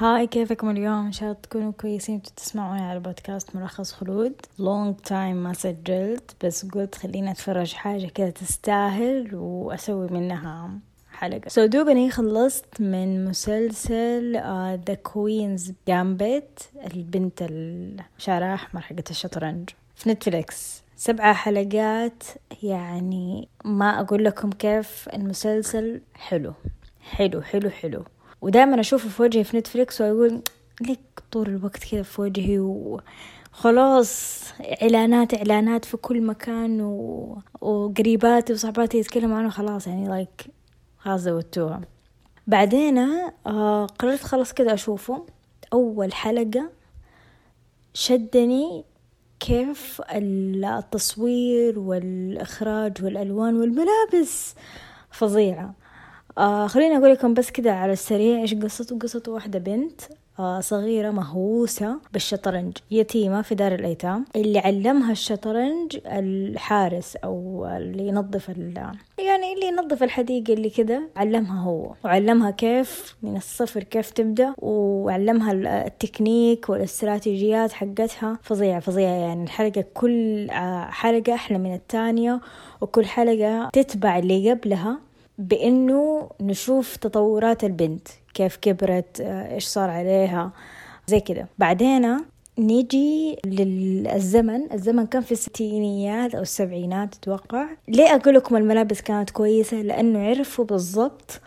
hi كيفكم اليوم؟ إن شاء الله تكونوا كويسين تسمعوني على بودكاست ملخص خلود. long time ما سجلت بس قلت خليني أتفرج حاجة كذا تستاهل وأسوي منها حلقة. so so دوبني خلصت من مسلسل The Queen's Gambit البنت الشعرها احمر حقت الشطرنج. في نتفليكس سبعة حلقات يعني ما أقول لكم كيف المسلسل حلو. حلو حلو حلو. ودائما أشوفه في وجهي في نتفليكس وأقول ليك طول الوقت كذا في وجهي وخلاص إعلانات إعلانات في كل مكان و... وقريباتي وصحباتي يتكلموا عنه خلاص يعني لايك خلاص زودتوها بعدين آه قررت خلاص كذا أشوفه. أول حلقة شدني كيف التصوير والإخراج والألوان والملابس. فظيعة. آه خليني أقول لكم بس كده على السريع إيش قصته قصته واحدة بنت. صغيرة مهووسة بالشطرنج يتيمة في دار الأيتام. اللي علمها الشطرنج الحارس أو اللي ينظف يعني اللي ينظف الحديقة اللي كده. علمها هو وعلمها كيف من الصفر كيف تبدأ وعلمها التكنيك والاستراتيجيات حقتها. فظيعة فظيعة يعني. الحلقة كل حلقة أحلى من الثانية وكل حلقة تتبع اللي قبلها. بإنه نشوف تطورات البنت كيف كبرت إيش صار عليها زي كده. بعدين نيجي للزمن. الزمن كان في الستينيات أو السبعينات أتوقع. ليه أقول لكم الملابس كانت كويسة؟ لأنه عرفوا بالضبط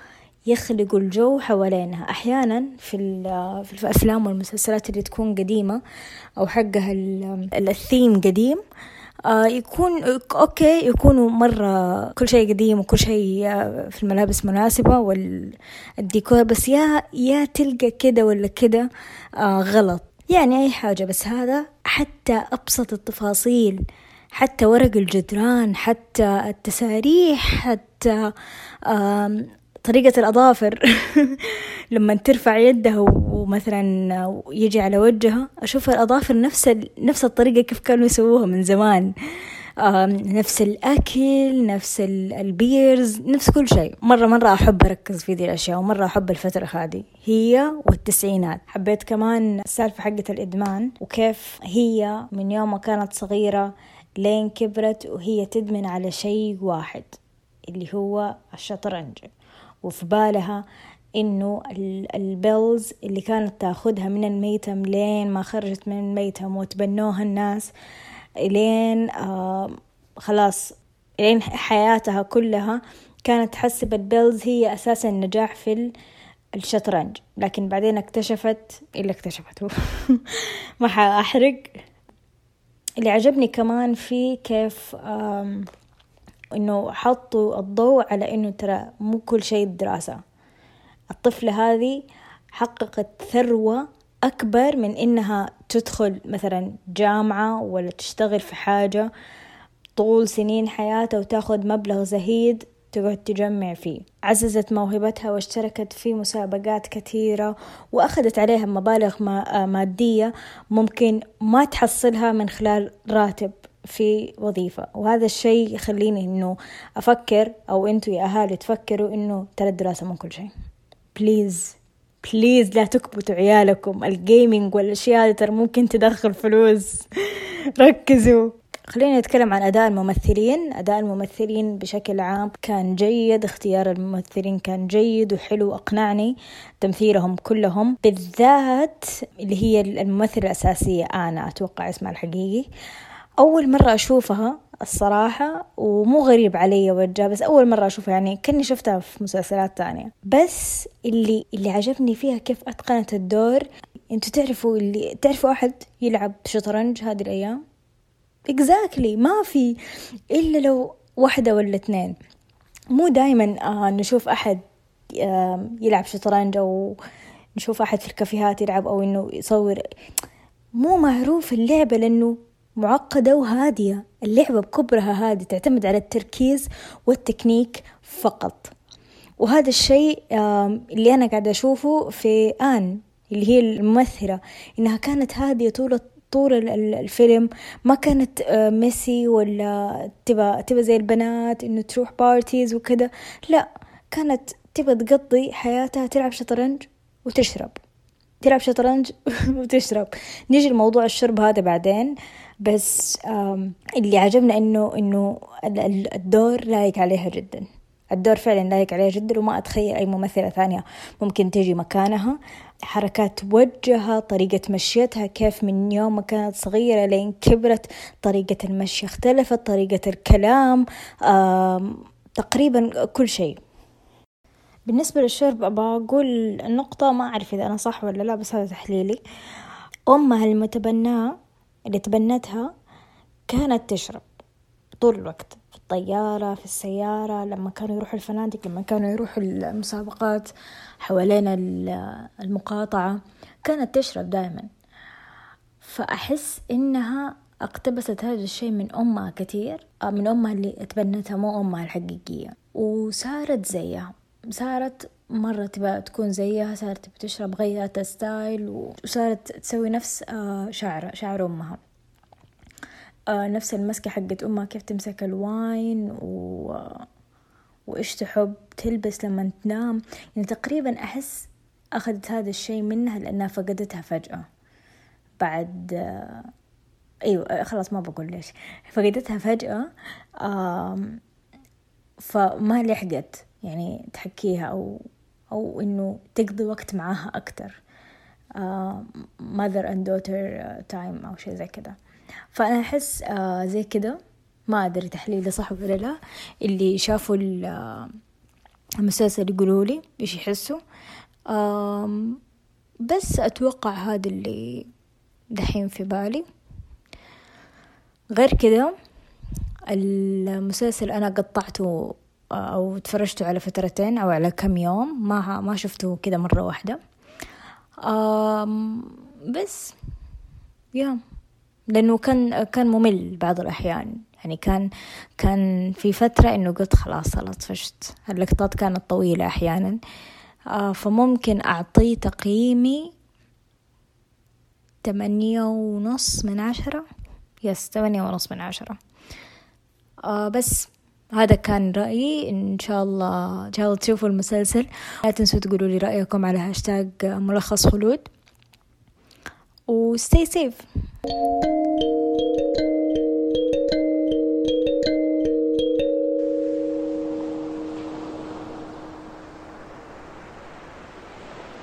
يخلقوا الجو حوالينها. أحيانا في, في الأفلام والمسلسلات اللي تكون قديمة أو حقها الثيم قديم آه يكون أوكي يكونوا مرة كل شيء قديم وكل شيء في الملابس مناسبة والديكور بس يا يا تلقى كده ولا كده آه غلط. يعني أي حاجة بس هذا حتى أبسط التفاصيل حتى ورق الجدران حتى التساريح حتى طريقة الأظافر. لما ترفع يدها ومثلا يجي على وجهها أشوف الأظافر نفس نفس الطريقة كيف كانوا يسووها من زمان. نفس الأكل نفس ال beers نفس كل شيء. مرة مرة أحب أركز في ذي الأشياء ومرة أحب الفترة هذه. هي والتسعينات. حبيت كمان السالفة حقة الإدمان وكيف هي من يوم ما كانت صغيرة لين كبرت وهي تدمن على شيء واحد اللي هو الشطرنج. وفي بالها إنه ال pills اللي كانت تاخدها من الميتم لين ما خرجت من الميتم وتبنوها الناس لين آه خلاص لين حياتها كلها كانت تحسب البيلز هي أساس النجاح في الشطرنج. لكن بعدين اكتشفت اللي اكتشفته ما حأحرق. اللي عجبني كمان في كيف إنه حطوا الضوء على إنه ترى مو كل شيء الدراسة الطفلة هذه حققت ثروة أكبر من إنها تدخل مثلا جامعة ولا تشتغل في حاجة طول سنين حياتها وتاخذ مبلغ زهيد تقعد تجمع فيه. عززت موهبتها واشتركت في مسابقات كثيرة وأخذت عليها مبالغ مادية ممكن ما تحصلها من خلال راتب. في وظيفة. وهذا الشيء يخليني إنه أفكر أو أنتوا يا أهالي تفكروا إنه ترى الدراسة من كل شيء. please please لا تكبتوا عيالكم. ال gaming والأشياء هذه ترى ممكن تدخل فلوس. ركزوا. خلينا نتكلم عن أداء الممثلين. أداء الممثلين بشكل عام كان جيد. اختيار الممثلين كان جيد وحلو. أقنعني تمثيلهم كلهم. بالذات اللي هي الممثلة الأساسية أنا. أتوقع اسمها الحقيقي. أول مرة أشوفها الصراحة ومو غريب علي وجه بس أول مرة أشوفها يعني كني شفتها في مسلسلات تانية. بس اللي اللي عجبني فيها كيف أتقنت الدور أنتوا تعرفوا اللي تعرفوا أحد يلعب شطرنج هذه الأيام؟ exactly ما في إلا لو واحدة ولا اثنين. مو دايما آه نشوف أحد آه يلعب شطرنج أو نشوف أحد في الكافيهات يلعب أو إنه يصور. مو معروف اللعبة لأنه معقدة وهادية. اللعبة بكبرها هذه تعتمد على التركيز والتكنيك فقط. وهذا الشيء اللي أنا قاعدة أشوفه في آن اللي هي الممثلة. إنها كانت هادية طول طول الفيلم. ما كانت ميسي ولا تبى تبى زي البنات إنه تروح بارتيز وكذا. لا كانت تبى تقضي حياتها تلعب شطرنج وتشرب. تلعب شطرنج وتشرب. نيجي لموضوع الشرب هذا بعدين. بس اللي عجبنا إنه إنه الدور لايق عليها جدا. الدور فعلا لايق عليها جدا. وما أتخيل أي ممثلة ثانية ممكن تجي مكانها. حركات وجهها طريقة مشيتها كيف من يوم ما كانت صغيرة لين كبرت طريقة المشي اختلفت طريقة الكلام تقريبا كل شيء. بالنسبة للشرب بقول النقطة ما أعرف إذا أنا صح ولا لا بس هذا تحليلي. أمها المتبناة اللي تبنتها كانت تشرب طول الوقت في الطيارة في السيارة لما كانوا يروحوا الفنادق لما كانوا يروحوا المسابقات حوالين المقاطعة كانت تشرب دائما فأحس إنها اقتبست هذا الشيء من أمها كثير من أمها اللي تبنتها مو أمها الحقيقية. وصارت زيها. صارت مرة تبى تكون زيها صارت بتشرب غيرت ستايل وصارت تسوي نفس آه، شعر شعر أمها. آه، نفس المسكة حقت أمها كيف تمسك الواين و... وإيش تحب تلبس لما تنام. يعني تقريبا أحس أخذت هذا الشيء منها لأنها فقدتها فجأة. بعد آه، أيوة خلاص ما بقول ليش. فقدتها فجأة فما لحقت. يعني تحكيها أو أو إنه تقضي وقت معاها أكتر. uh, mother and daughter time أو شيء زي كده. فأنا أحس uh, زي كده. ما أدري تحليلي صح ولا لا. اللي شافوا المسلسل يقولوا لي إيش يحسوا. بس أتوقع هذا اللي دحين في بالي. غير كده المسلسل أنا قطعته أو تفرجته على فترتين أو على كم يوم ما ما شفته كذا مرة واحدة. بس يا. لأنه كان كان ممل بعض الأحيان. يعني كان كان في فترة إنه قلت خلاص خلاص طفشت اللقطات كانت طويلة أحيانا. آه، فممكن أعطيه تقييمي تمانية ونص من عشرة. يس تمانية ونص من عشرة. آه بس. هذا كان رأيي. إن شاء الله إن شاء الله تشوفوا المسلسل. لا تنسوا تقولوا لي رأيكم على هاشتاج ملخص خلود. و stay safe.